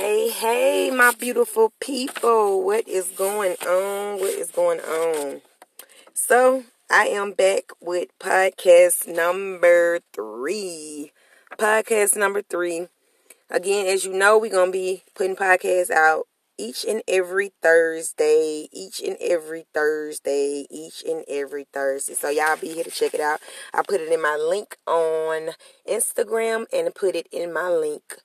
Hey, hey, my beautiful people. What is going on? What is going on? So, I am back with podcast number three. Podcast number three. Again, as you know, we're going to be putting podcasts out each and every Thursday, each and every Thursday, each and every Thursday. So y'all be here to check it out. I put it in my link on Instagram and put it in my link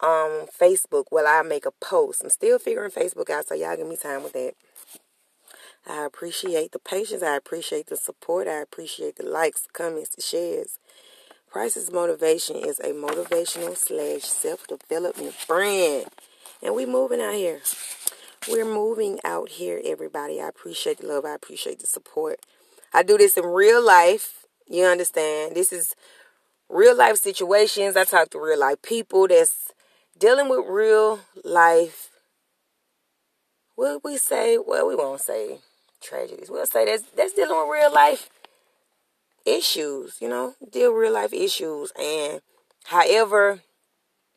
on Facebook while I make a post. I'm still figuring Facebook out, so y'all give me time with that. I appreciate the patience. I appreciate the support. I appreciate the likes, comments, shares. Price's Motivation is a motivational slash self development brand. And we moving out here. We're moving out here, everybody. I appreciate the love. I appreciate the support. I do this in real life. You understand? This is real life situations. I talk to real life people that's dealing with real life, what we say, well, we won't say tragedies. We'll say that's that's dealing with real life issues, you know, deal real life issues. And however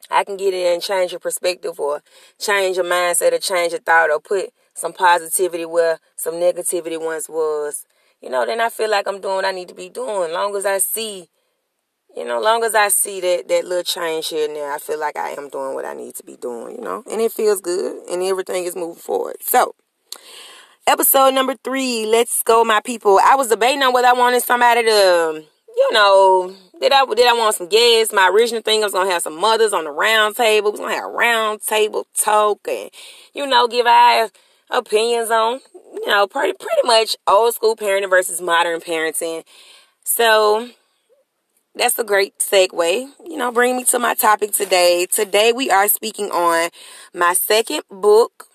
I can get in and change your perspective or change your mindset or change your thought or put some positivity where some negativity once was, you know, then I feel like I'm doing what I need to be doing. Long as I see you know, long as I see that that little change here and there, I feel like I am doing what I need to be doing, you know, and it feels good and everything is moving forward. So, episode number three, let's go, my people. I was debating on whether I wanted somebody to, um, you know, did I did I want some guests? My original thing I was gonna have some mothers on the round table. We was gonna have a round table talk and, you know, give our opinions on, you know, pretty pretty much old school parenting versus modern parenting. So that's a great segue. You know, bring me to my topic today. Today we are speaking on my second book.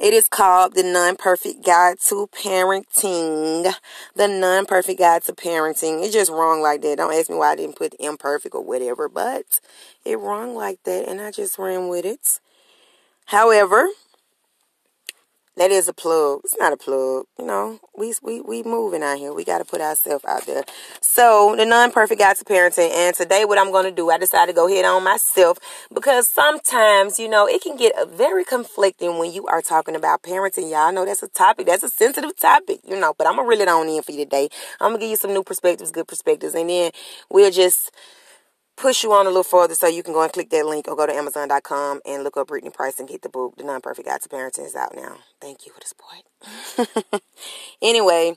It is called The Non Perfect Guide to Parenting. The Non Perfect Guide to Parenting. It's just wrong like that. Don't ask me why I didn't put imperfect or whatever, but it wrong like that and I just ran with it. However, that is a plug. It's not a plug, you know. We we we moving out here. We got to put ourselves out there. So the non-perfect guide to parenting, and today what I'm going to do, I decided to go ahead on myself because sometimes you know it can get uh, very conflicting when you are talking about parenting. Y'all know that's a topic. That's a sensitive topic, you know. But I'm gonna reel it on in for you today. I'm gonna give you some new perspectives, good perspectives, and then we'll just push you on a little further so you can go and click that link or go to Amazon.com and look up Brittany Price and get the book, The Non Perfect Guide to Parenting, is out now. Thank you for the support. anyway,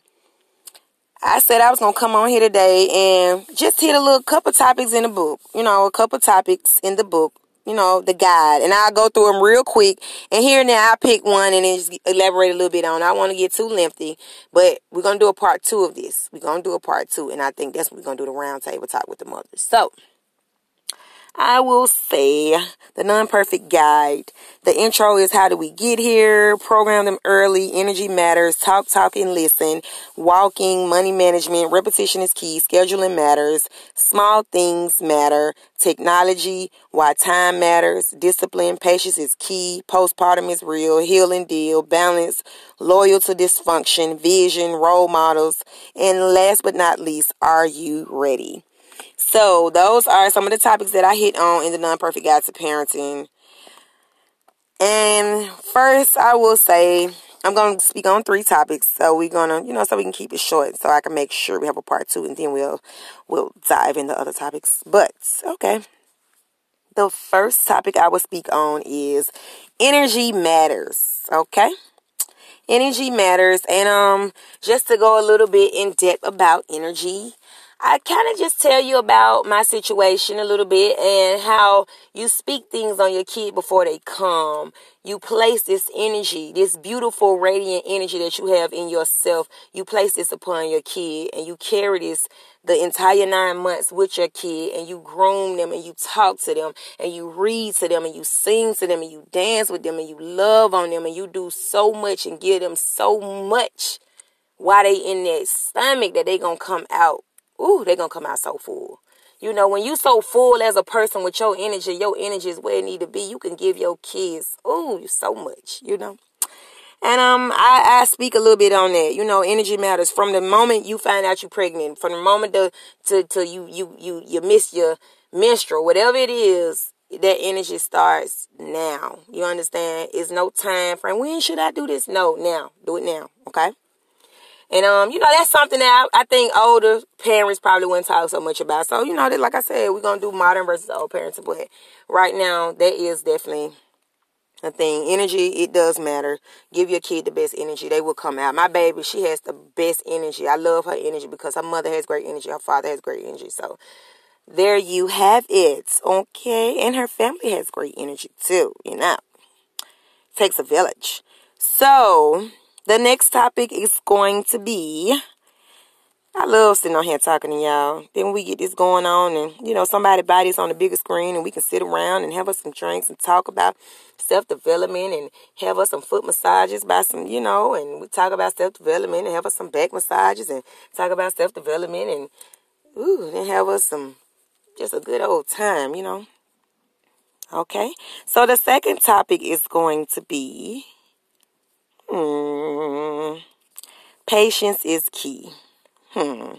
I said I was going to come on here today and just hit a little couple topics in the book. You know, a couple topics in the book. You know, the guide. And I'll go through them real quick. And here and there, I'll pick one and then just elaborate a little bit on. It. I want to get too lengthy. But we're going to do a part two of this. We're going to do a part two. And I think that's what we're going to do the roundtable talk with the mothers. So, I will say the non perfect guide. The intro is how do we get here? Program them early. Energy matters. Talk, talk, and listen. Walking, money management. Repetition is key. Scheduling matters. Small things matter. Technology, why time matters. Discipline, patience is key. Postpartum is real. Healing deal. Balance. Loyal to dysfunction. Vision. Role models. And last but not least, are you ready? So those are some of the topics that I hit on in the non-perfect guide to parenting. And first, I will say I'm going to speak on three topics. So we're going to, you know, so we can keep it short, so I can make sure we have a part two, and then we'll we'll dive into other topics. But okay, the first topic I will speak on is energy matters. Okay, energy matters, and um, just to go a little bit in depth about energy. I kind of just tell you about my situation a little bit and how you speak things on your kid before they come. You place this energy, this beautiful radiant energy that you have in yourself. You place this upon your kid and you carry this the entire nine months with your kid and you groom them and you talk to them and you read to them and you sing to them and you dance with them and you love on them and you do so much and give them so much while they in their stomach that they gonna come out ooh, they're gonna come out so full. You know, when you so full as a person with your energy, your energy is where it need to be. You can give your kids, ooh, so much, you know. And um, I, I speak a little bit on that. You know, energy matters. From the moment you find out you're pregnant, from the moment to to, to you you you you miss your menstrual, whatever it is, that energy starts now. You understand? It's no time frame. When should I do this? No, now. Do it now. Okay. And um, you know, that's something that I, I, think older parents probably wouldn't talk so much about. So, you know, that like I said, we're gonna do modern versus old parents, but right now that is definitely a thing. Energy, it does matter. Give your kid the best energy. They will come out. My baby, she has the best energy. I love her energy because her mother has great energy, her father has great energy. So there you have it. Okay. And her family has great energy too, you know. Takes a village. So the next topic is going to be I love sitting on here talking to y'all. Then we get this going on and, you know, somebody this on the bigger screen and we can sit around and have us some drinks and talk about self-development and have us some foot massages by some, you know, and we talk about self-development and have us some back massages and talk about self-development and, ooh, then have us some, just a good old time, you know. Okay. So the second topic is going to be, hmm, patience is key. Hmm.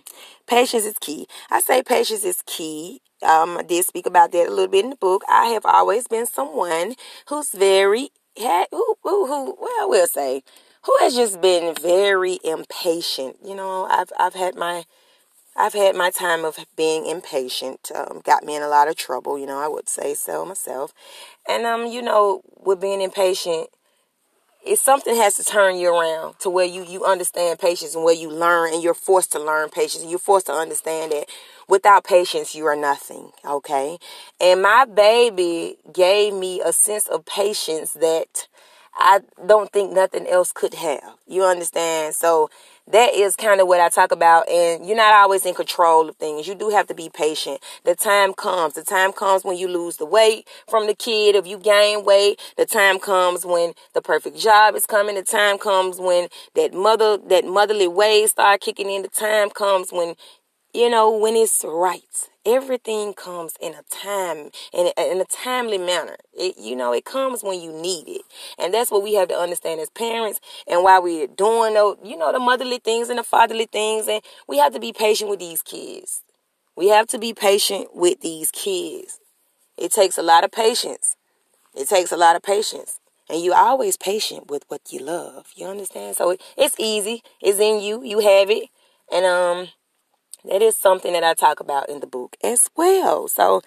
Patience is key. I say patience is key. Um, I did speak about that a little bit in the book. I have always been someone who's very who who, who well we'll say who has just been very impatient. You know, I've I've had my I've had my time of being impatient. Um, got me in a lot of trouble. You know, I would say so myself. And um, you know, with being impatient, if something has to turn you around to where you you understand patience and where you learn and you're forced to learn patience you're forced to understand that without patience you are nothing okay? And my baby gave me a sense of patience that i don't think nothing else could have. You understand? So that is kind of what I talk about. And you're not always in control of things. You do have to be patient. The time comes. The time comes when you lose the weight from the kid. If you gain weight, the time comes when the perfect job is coming. The time comes when that mother, that motherly ways start kicking in. The time comes when, you know, when it's right everything comes in a time in a, in a timely manner. It, you know it comes when you need it. And that's what we have to understand as parents and why we're doing those you know the motherly things and the fatherly things. And we have to be patient with these kids. We have to be patient with these kids. It takes a lot of patience. It takes a lot of patience. And you're always patient with what you love. You understand? So it, it's easy. It's in you. You have it. And um that is something that I talk about in the book as well. So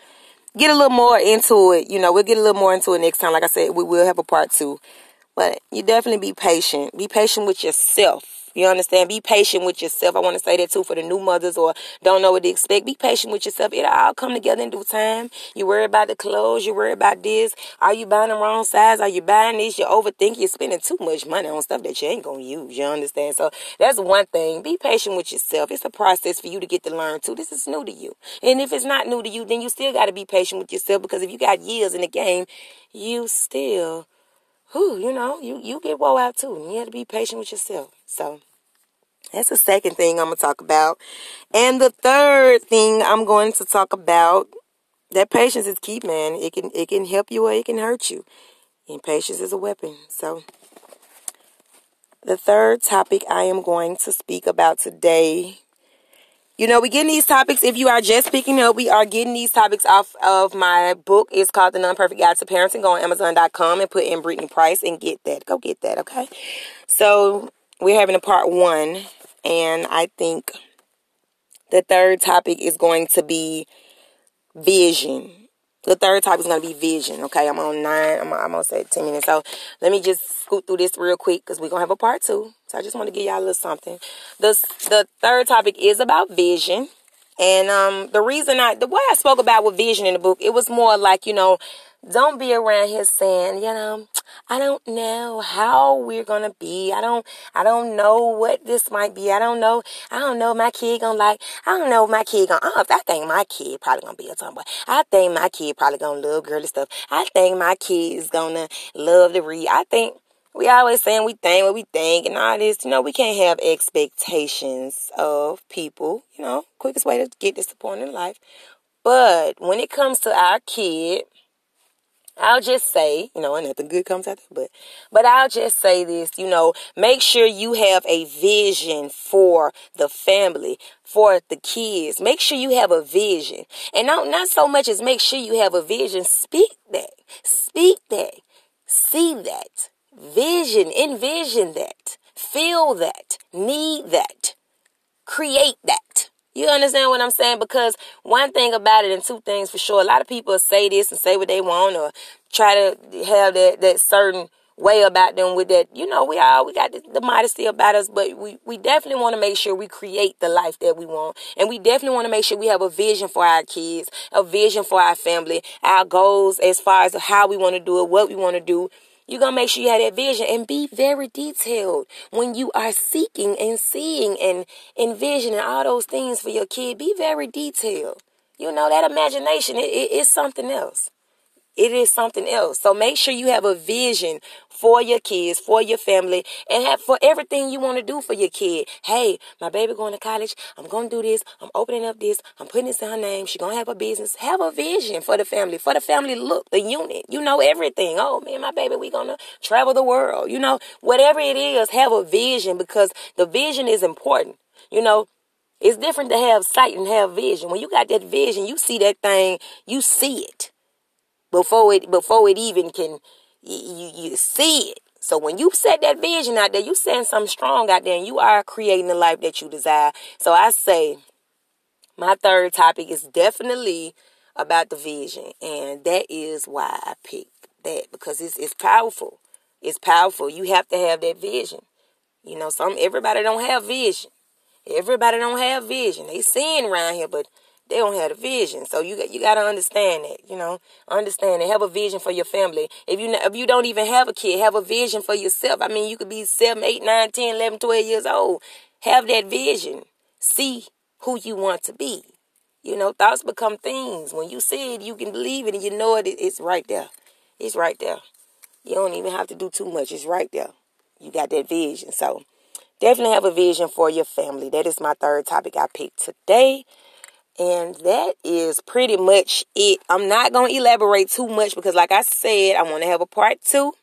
get a little more into it. You know, we'll get a little more into it next time. Like I said, we will have a part two. But you definitely be patient. Be patient with yourself. You understand? Be patient with yourself. I want to say that too for the new mothers or don't know what to expect. Be patient with yourself. It'll all come together in due time. You worry about the clothes. You worry about this. Are you buying the wrong size? Are you buying this? You overthink. You're spending too much money on stuff that you ain't going to use. You understand? So that's one thing. Be patient with yourself. It's a process for you to get to learn too. This is new to you. And if it's not new to you, then you still got to be patient with yourself because if you got years in the game, you still who, you know, you, you get woe out too. And You have to be patient with yourself. So that's the second thing I'm to talk about. And the third thing I'm going to talk about, that patience is key, man. It can it can help you or it can hurt you. And patience is a weapon. So the third topic I am going to speak about today you know, we getting these topics. If you are just picking up, we are getting these topics off of my book. It's called The Non-Perfect Guide to Parenting. Go on Amazon.com and put in Brittany Price and get that. Go get that, okay? So we're having a part one, and I think the third topic is going to be vision. The third type is going to be vision. Okay, I'm on nine. I'm, I'm say 10 minutes. So let me just scoot through this real quick because we're going to have a part two. So I just want to give y'all a little something. The, the third topic is about vision. And um, the reason I, the way I spoke about with vision in the book, it was more like, you know, don't be around here saying, you know, I don't know how we're gonna be. I don't I don't know what this might be. I don't know. I don't know my kid gonna like. I don't know my kid gonna oh, I think my kid probably gonna be a tomboy. I think my kid probably gonna love girly stuff. I think my kid is gonna love to read. I think we always saying we think what we think and all this, you know, we can't have expectations of people, you know, quickest way to get disappointed in life. But when it comes to our kid, I'll just say, you know, and nothing good comes out there, but but I'll just say this, you know, make sure you have a vision for the family, for the kids. Make sure you have a vision. And not not so much as make sure you have a vision, speak that. Speak that. See that. Vision, envision that. Feel that. Need that. Create that. You understand what I'm saying? Because one thing about it, and two things for sure, a lot of people say this and say what they want, or try to have that that certain way about them with that. You know, we all we got the, the modesty about us, but we we definitely want to make sure we create the life that we want, and we definitely want to make sure we have a vision for our kids, a vision for our family, our goals as far as how we want to do it, what we want to do you're going to make sure you have that vision and be very detailed when you are seeking and seeing and envisioning all those things for your kid. Be very detailed. You know, that imagination, it, it, it's something else. It is something else. So make sure you have a vision for your kids, for your family, and have for everything you want to do for your kid. Hey, my baby going to college. I'm going to do this. I'm opening up this. I'm putting this in her name. She going to have a business. Have a vision for the family, for the family look, the unit. You know everything. Oh, man, my baby, we going to travel the world. You know, whatever it is, have a vision because the vision is important. You know, it's different to have sight and have vision. When you got that vision, you see that thing, you see it before it before it even can you, you see it. So when you set that vision out there, you setting something strong out there and you are creating the life that you desire. So I say my third topic is definitely about the vision. And that is why I picked that because it's it's powerful. It's powerful. You have to have that vision. You know, some everybody don't have vision. Everybody don't have vision. They seeing around here, but they don't have a vision. So you you got to understand that, you know, understand and have a vision for your family. If you if you don't even have a kid, have a vision for yourself. I mean, you could be 7, 8, 9, 10, 11, 12 years old. Have that vision. See who you want to be. You know, thoughts become things. When you see it, you can believe it and you know it. It's right there. It's right there. You don't even have to do too much. It's right there. You got that vision. So definitely have a vision for your family. That is my third topic I picked today. And that is pretty much it. I'm not going to elaborate too much because, like I said, I want to have a part two.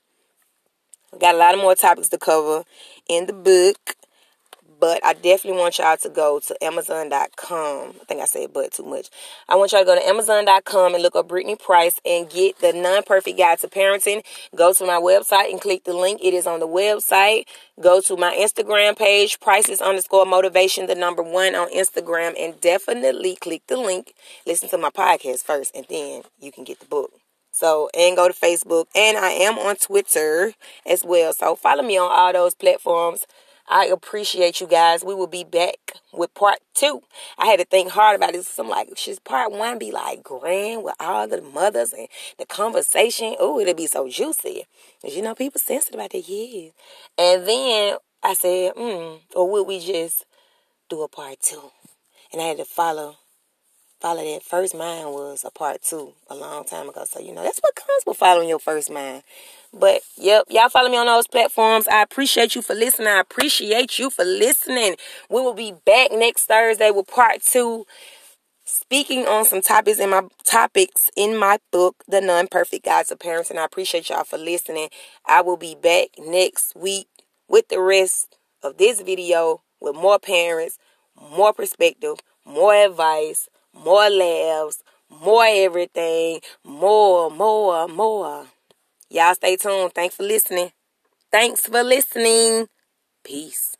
I've got a lot of more topics to cover in the book. But I definitely want y'all to go to Amazon.com. I think I said but too much. I want y'all to go to Amazon.com and look up Brittany Price and get the non perfect guide to parenting. Go to my website and click the link. It is on the website. Go to my Instagram page, Prices underscore motivation, the number one on Instagram, and definitely click the link. Listen to my podcast first, and then you can get the book. So, and go to Facebook. And I am on Twitter as well. So, follow me on all those platforms. I appreciate you guys. We will be back with part two. I had to think hard about this. I'm like, should part one be like grand with all the mothers and the conversation? Oh, it'll be so juicy. Because you know, people sensitive about their kids. And then I said, hmm, or would we just do a part two? And I had to follow follow that first mind was a part two a long time ago. So, you know, that's what comes with following your first mind. But yep, y'all follow me on those platforms. I appreciate you for listening. I appreciate you for listening. We will be back next Thursday with part two. Speaking on some topics in my topics in my book, The Non-Perfect Guide to and I appreciate y'all for listening. I will be back next week with the rest of this video with more parents, more perspective, more advice, more laughs, more everything, more, more, more. Y'all stay tuned. Thanks for listening. Thanks for listening. Peace.